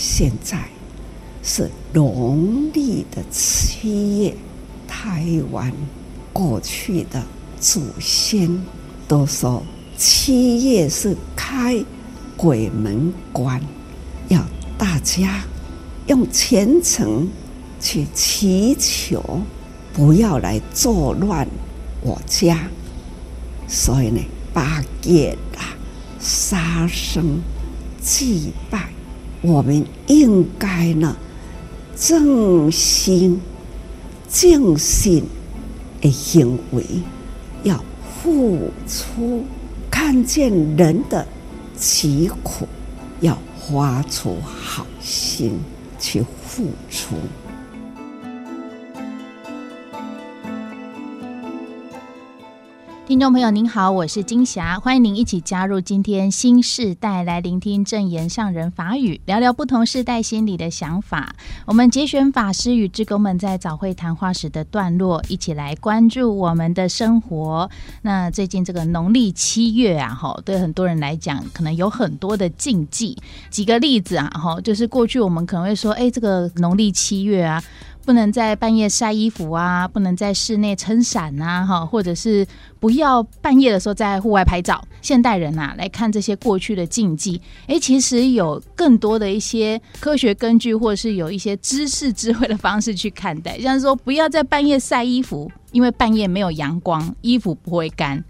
现在是农历的七月，台湾过去的祖先都说七月是开鬼门关，要大家用虔诚去祈求，不要来作乱我家。所以呢，八戒啊，杀生祭拜，我们应该呢，正心、正心的行为，要付出，看见人的疾苦，要花出好心去付出。听众朋友您好，我是金霞，欢迎您一起加入今天新世代来聆听证言上人法语，聊聊不同世代心里的想法。我们节选法师与志工们在早会谈话时的段落，一起来关注我们的生活。那最近这个农历七月啊，哈，对很多人来讲，可能有很多的禁忌。举个例子啊，哈，就是过去我们可能会说，哎，这个农历七月啊。不能在半夜晒衣服啊，不能在室内撑伞啊，哈，或者是不要半夜的时候在户外拍照。现代人啊，来看这些过去的禁忌，哎，其实有更多的一些科学根据，或者是有一些知识智慧的方式去看待，像是说不要在半夜晒衣服，因为半夜没有阳光，衣服不会干。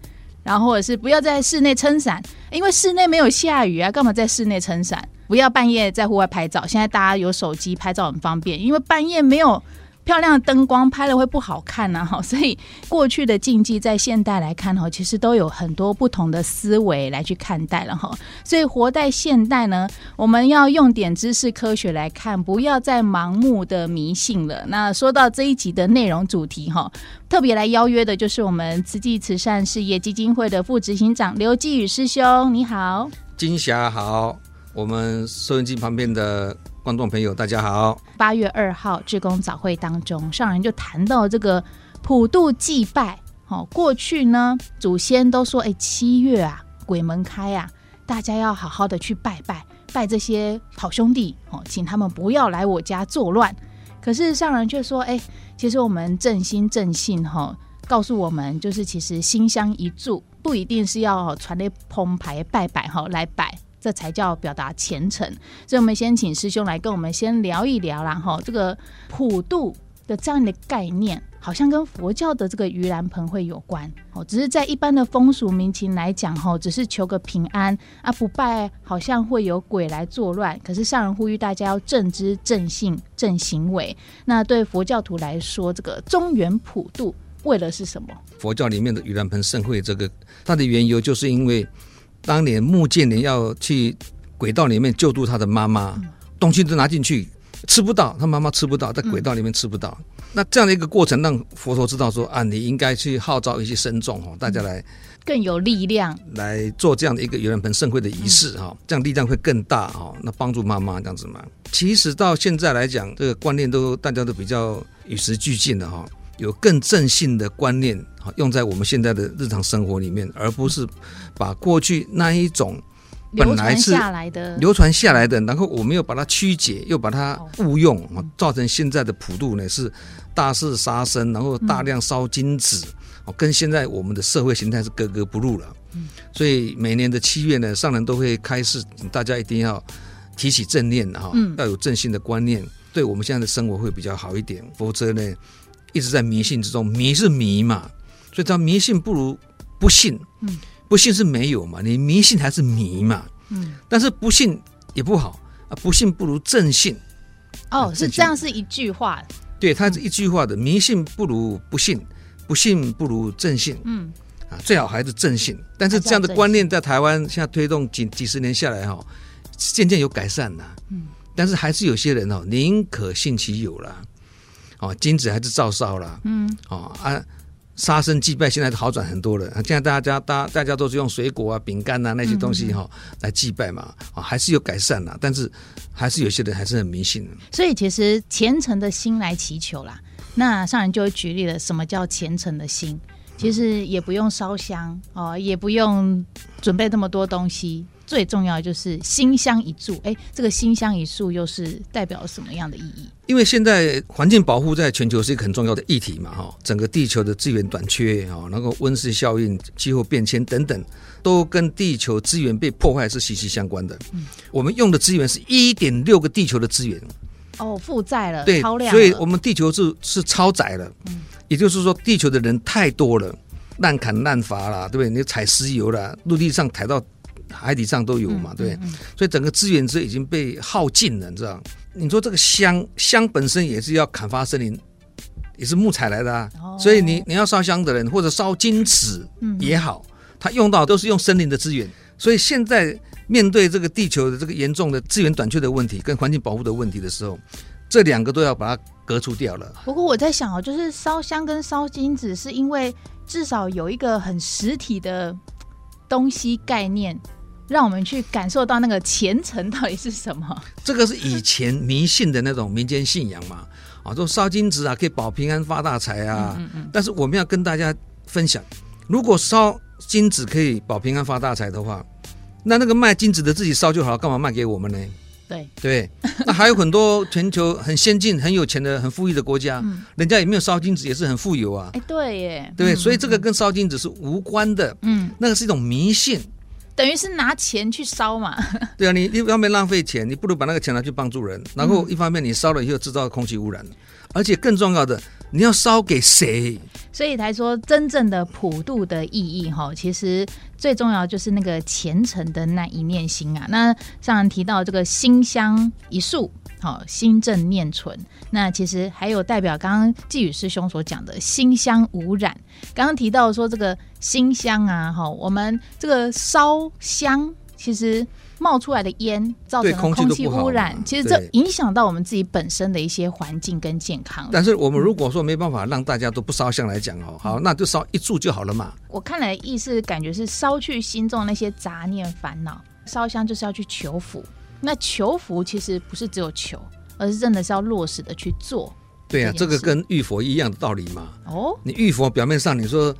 然后或者是不要在室内撑伞，因为室内没有下雨啊，干嘛在室内撑伞？不要半夜在户外拍照，现在大家有手机拍照很方便，因为半夜没有。漂亮的灯光拍了会不好看呢，哈，所以过去的禁忌在现代来看哈，其实都有很多不同的思维来去看待了哈。所以活在现代呢，我们要用点知识科学来看，不要再盲目的迷信了。那说到这一集的内容主题哈，特别来邀约的就是我们慈济慈善事业基金会的副执行长刘继宇师兄，你好，金霞好，我们收音机旁边的。观众朋友，大家好。八月二号志工早会当中，上人就谈到这个普渡祭拜。哦，过去呢，祖先都说，哎，七月啊，鬼门开啊，大家要好好的去拜拜，拜这些好兄弟，哦，请他们不要来我家作乱。可是上人却说，哎，其实我们正心正信，哈，告诉我们，就是其实心香一炷，不一定是要传列澎湃拜拜，哈，来拜。这才叫表达虔诚，所以我们先请师兄来跟我们先聊一聊啦。哈，这个普渡的这样的概念，好像跟佛教的这个盂兰盆会有关。哦，只是在一般的风俗民情来讲，哈，只是求个平安啊，不拜好像会有鬼来作乱。可是上人呼吁大家要正知正信正行为。那对佛教徒来说，这个中原普渡为了是什么？佛教里面的盂兰盆盛会，这个它的缘由就是因为。当年穆建林要去轨道里面救助他的妈妈，东西都拿进去，吃不到，他妈妈吃不到，在轨道里面吃不到。嗯、那这样的一个过程，让佛陀知道说啊，你应该去号召一些僧众哦，大家来更有力量来做这样的一个盂兰盆盛会的仪式哈，这样力量会更大哈。那帮助妈妈这样子嘛。其实到现在来讲，这个观念都大家都比较与时俱进的哈。有更正性的观念，用在我们现在的日常生活里面，而不是把过去那一种本来是流传下来的，然后我们又把它曲解，又把它误用，造成现在的普渡呢是大肆杀生，然后大量烧金纸，跟现在我们的社会形态是格格不入了。所以每年的七月呢，上人都会开示，大家一定要提起正念哈，要有正信的观念，对我们现在的生活会比较好一点，否则呢，一直在迷信之中，迷是迷嘛，所以他迷信不如不信。嗯，不信是没有嘛，你迷信还是迷嘛。嗯，但是不信也不好啊，不信不如正信。哦，是这样，是一句话。对，它是一句话的，迷信不如不信，不信不如正信。嗯，啊，最好还是正信。但是这样的观念在台湾现在推动几几十年下来哈，渐渐有改善了。嗯，但是还是有些人哦，宁可信其有了。哦，金子还是照烧了，嗯，哦啊，杀生祭拜现在都好转很多了。现在大家大大家都是用水果啊、饼干啊那些东西哈、哦、来祭拜嘛，啊，还是有改善啦，但是还是有些人还是很迷信。所以其实虔诚的心来祈求啦。那上人就会举例了，什么叫虔诚的心？其实也不用烧香哦，也不用准备那么多东西。最重要的就是心香一柱。哎，这个心香一柱又是代表什么样的意义？因为现在环境保护在全球是一个很重要的议题嘛，哈，整个地球的资源短缺，哈，然后温室效应、气候变迁等等，都跟地球资源被破坏是息息相关的。嗯，我们用的资源是一点六个地球的资源。哦，负债了，对，超量，所以我们地球是是超载了。嗯，也就是说，地球的人太多了，滥砍滥伐啦，对不对？你采石油啦，陆地上抬到海底上都有嘛，嗯、对？所以整个资源是已经被耗尽了，你知道？你说这个香香本身也是要砍伐森林，也是木材来的啊。哦、所以你你要烧香的人或者烧金纸也好，他、嗯、用到都是用森林的资源。所以现在。面对这个地球的这个严重的资源短缺的问题，跟环境保护的问题的时候，这两个都要把它隔除掉了。不过我在想哦，就是烧香跟烧金纸，是因为至少有一个很实体的东西概念，让我们去感受到那个虔诚到底是什么。这个是以前迷信的那种民间信仰嘛？啊，说烧金纸啊可以保平安发大财啊。嗯嗯嗯。但是我们要跟大家分享，如果烧金纸可以保平安发大财的话。那那个卖金子的自己烧就好了，干嘛卖给我们呢？对对，那还有很多全球很先进、很有钱的、很富裕的国家，嗯、人家也没有烧金子，也是很富有啊。哎，对耶，对，所以这个跟烧金子是无关的。嗯，那个是一种迷信，等于是拿钱去烧嘛。对啊，你一方面浪费钱，你不如把那个钱拿去帮助人，然后一方面你烧了以后制造空气污染，而且更重要的。你要烧给谁？所以才说真正的普渡的意义哈，其实最重要就是那个虔诚的那一念心啊。那上人提到这个心香一束，好心正念存。那其实还有代表刚刚济雨师兄所讲的心香无染。刚刚提到说这个心乡啊，哈，我们这个烧香其实。冒出来的烟造成空气污染，其实这影响到我们自己本身的一些环境跟健康。但是我们如果说没办法让大家都不烧香来讲哦，好，那就烧一柱就好了嘛。我看来意思感觉是烧去心中那些杂念烦恼，烧香就是要去求福。那求福其实不是只有求，而是真的是要落实的去做。对啊，这个跟浴佛一样的道理嘛。哦，你浴佛表面上你说。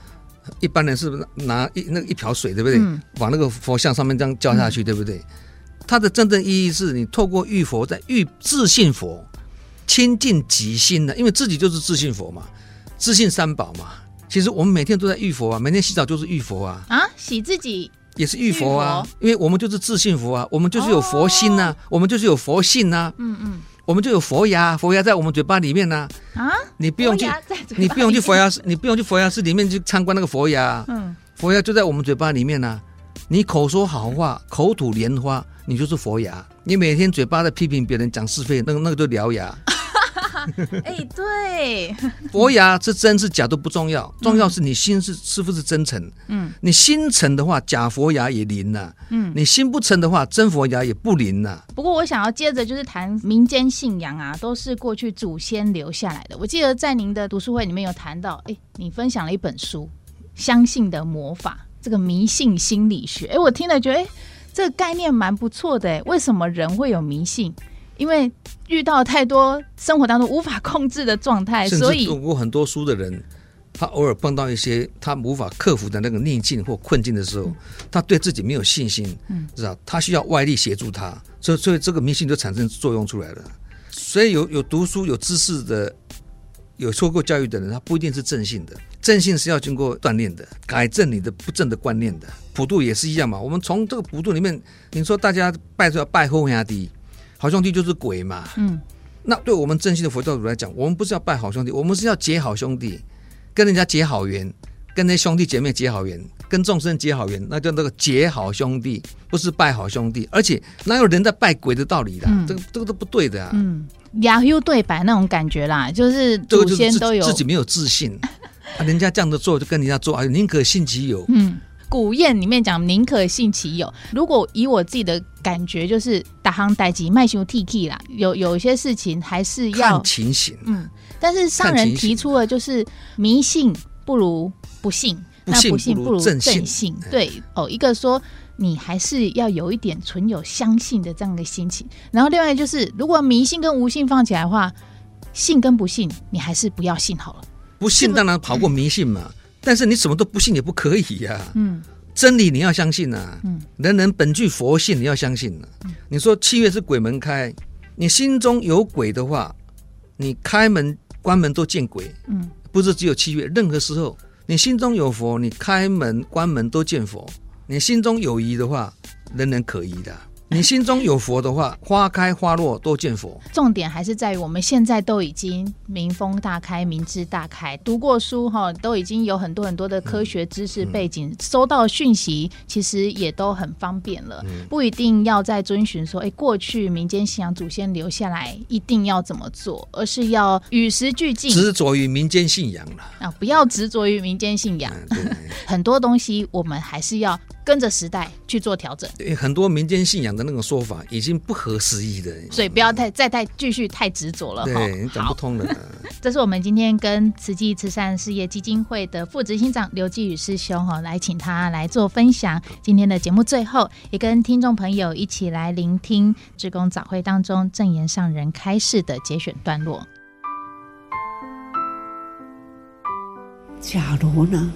一般人是不是拿一那个一瓢水，对不对？嗯、往那个佛像上面这样浇下去，嗯、对不对？它的真正意义是你透过浴佛，在浴自信佛，亲近己心的，因为自己就是自信佛嘛，自信三宝嘛。其实我们每天都在浴佛啊，每天洗澡就是浴佛啊。啊，洗自己也是浴佛啊，佛因为我们就是自信佛啊，我们就是有佛心呐、啊，哦、我们就是有佛性呐、啊。嗯嗯。我们就有佛牙，佛牙在我们嘴巴里面呢。啊，你不用去，你不用去佛牙寺，你不用去佛牙寺里面去参观那个佛牙。嗯，佛牙就在我们嘴巴里面呢。你口说好话，口吐莲花，你就是佛牙。你每天嘴巴在批评别人，讲是非，那个那个就獠牙。哎，对，佛牙是真是假都不重要，重要是你心是是不是真诚。嗯，你心诚的话，假佛牙也灵呐。嗯，你心不诚的话，真佛牙也不灵呐。不过我想要接着就是谈民间信仰啊，都是过去祖先留下来的。我记得在您的读书会里面有谈到，哎，你分享了一本书《相信的魔法》，这个迷信心理学。哎，我听了觉得，哎，这个概念蛮不错的。哎，为什么人会有迷信？因为遇到太多生活当中无法控制的状态，所以读过很多书的人，他偶尔碰到一些他无法克服的那个逆境或困境的时候，嗯、他对自己没有信心，嗯，知道他需要外力协助他，所以所以这个迷信就产生作用出来了。所以有有读书有知识的，有受过教育的人，他不一定是正性的，正性是要经过锻炼的，改正你的不正的观念的。普渡也是一样嘛，我们从这个普渡里面，你说大家拜就要拜后兄弟。好兄弟就是鬼嘛，嗯，那对我们正信的佛教徒来讲，我们不是要拜好兄弟，我们是要结好兄弟，跟人家结好缘，跟那兄弟姐妹结好缘，跟众生结好缘，那叫那个结好兄弟，不是拜好兄弟。而且哪有人在拜鬼的道理的？嗯、这个这个都不对的啊。嗯，亚优对白那种感觉啦，就是祖先都有自己没有自信，啊，人家这样子做就跟人家做，啊，宁可信其有。嗯。古谚里面讲“宁可信其有”。如果以我自己的感觉，就是打夯代机卖修 T K 啦，有有一些事情还是要看情形。嗯，但是上人提出了，就是迷信不如不信，不信不信不如正信。对哦，一个说你还是要有一点存有相信的这样的心情，然后另外就是，如果迷信跟无信放起来的话，信跟不信你还是不要信好了。不信当然跑过迷信嘛。但是你什么都不信也不可以呀、啊。嗯，真理你要相信呐、啊，嗯，人人本具佛性，你要相信呐、啊。你说七月是鬼门开，你心中有鬼的话，你开门关门都见鬼，嗯，不是只有七月，任何时候你心中有佛，你开门关门都见佛。你心中有疑的话，人人可疑的。你心中有佛的话，花开花落都见佛。重点还是在于我们现在都已经民风大开，明智大开，读过书哈，都已经有很多很多的科学知识背景，嗯嗯、收到讯息其实也都很方便了，嗯、不一定要再遵循说，哎，过去民间信仰祖先留下来一定要怎么做，而是要与时俱进，执着于民间信仰了啊！不要执着于民间信仰，嗯、很多东西我们还是要。跟着时代去做调整，很多民间信仰的那种说法已经不合时宜的，所以不要太再太继续太执着了，对，讲不通了。这是我们今天跟慈济慈善事业基金会的副执行长刘继宇师兄哈，来请他来做分享。今天的节目最后，也跟听众朋友一起来聆听志工早会当中正言上人开示的节选段落。假如呢，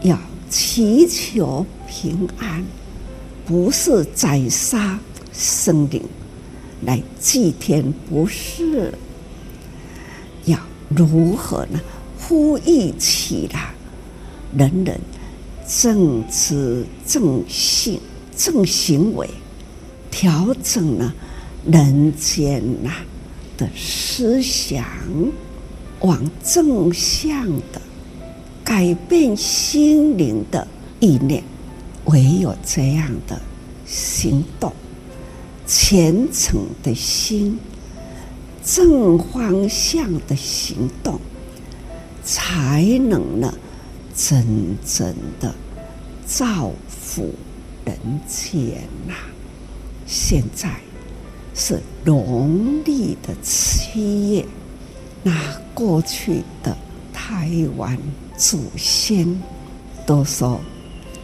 要。祈求平安，不是宰杀生灵来祭天，不是。要如何呢？呼吁起来，人人正知正信正行为，调整了人间呐的思想，往正向的。改变心灵的意念，唯有这样的行动，虔诚的心，正方向的行动，才能呢真正的造福人间呐。现在是农历的七月，那过去的台湾。祖先都说，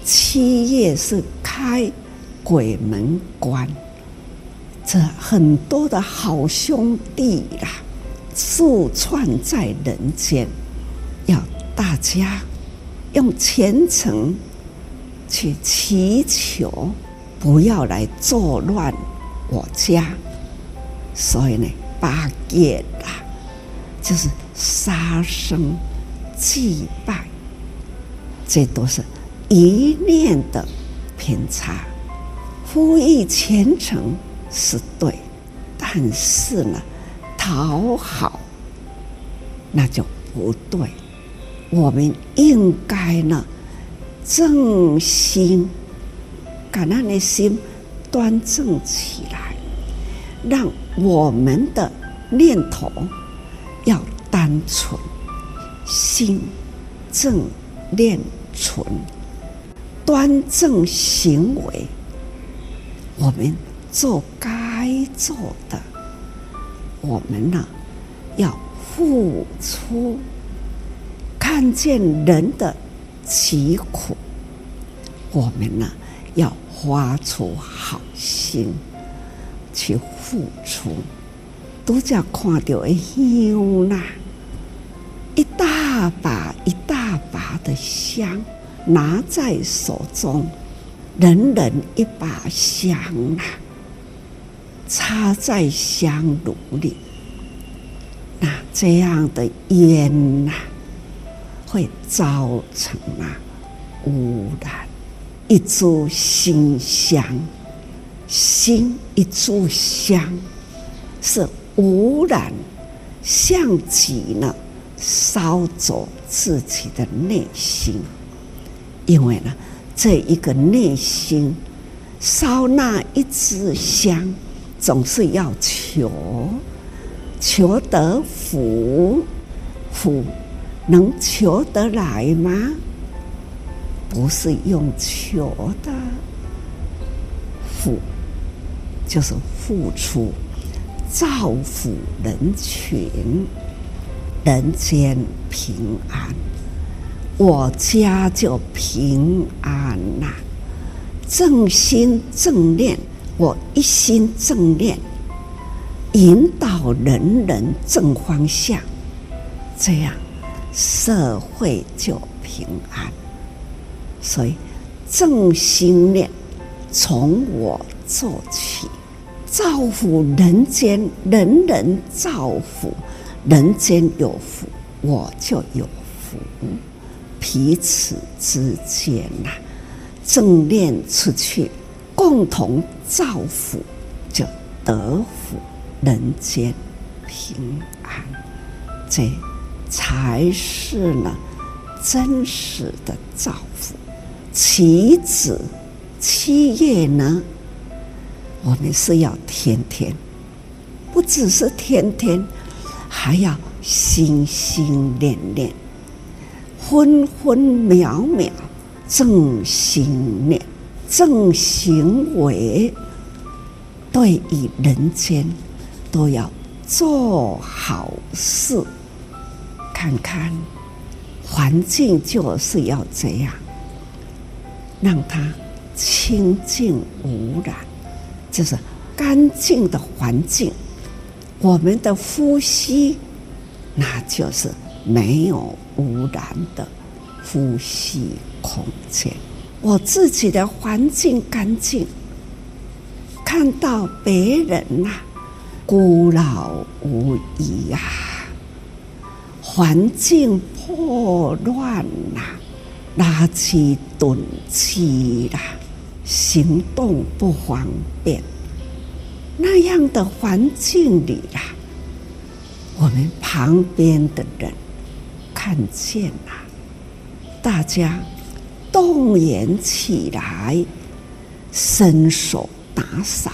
七月是开鬼门关，这很多的好兄弟啦，驻串在人间，要大家用虔诚去祈求，不要来作乱我家。所以呢，八戒啦，就是杀生。祭拜，这都是一念的偏差。呼吁虔诚是对，但是呢，讨好那就不对。我们应该呢，正心，感恩的心端正起来，让我们的念头要单纯。心正念纯，端正行为，我们做该做的。我们呢，要付出，看见人的疾苦，我们呢要发出好心去付出，都叫看到的香啦。大把一大把的香拿在手中，人人一把香啊，插在香炉里，那这样的烟呐，会造成啊污染。一炷心香，心一炷香是污染，像极了。烧走自己的内心，因为呢，这一个内心烧那一支香，总是要求求得福，福能求得来吗？不是用求的，福就是付出，造福人群。人间平安，我家就平安呐、啊。正心正念，我一心正念，引导人人正方向，这样社会就平安。所以，正心念从我做起，造福人间，人人造福，人间有福，我就有福。彼此之间呐，正念出去，共同造福，就得福，人间平安。这才是呢，真实的造福。祈子七月呢，我们是要天天，不只是天天，还要心心念念。分分秒秒，正心念，正行为，对于人间都要做好事。看看环境，就是要这样，让它清净无染，就是干净的环境。我们的呼吸，那就是没有。污染的呼吸空间，我自己的环境干净，看到别人呐、孤老无依呀、啊，环境破乱呐、垃圾堆积啦，行动不方便，那样的环境里呀、我们旁边的人。看见了，大家动员起来，伸手打扫，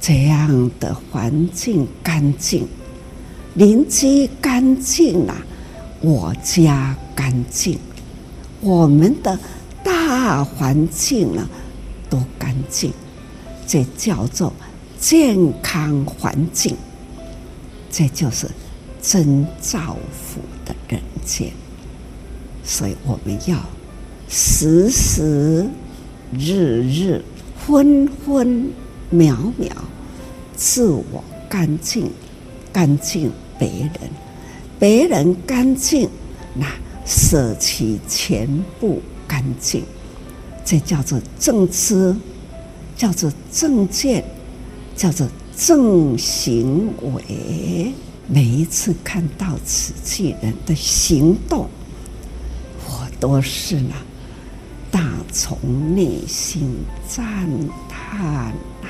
这样的环境干净，邻居干净了，我家干净，我们的大环境呢都干净，这叫做健康环境，这就是真造福的人间，所以我们要时时、日日、分分秒秒，自我干净，干净别人，别人干净，那舍弃全部干净，这叫做正知，叫做正见，叫做正行为。每一次看到此济人的行动，我都是呢，打从内心赞叹呐。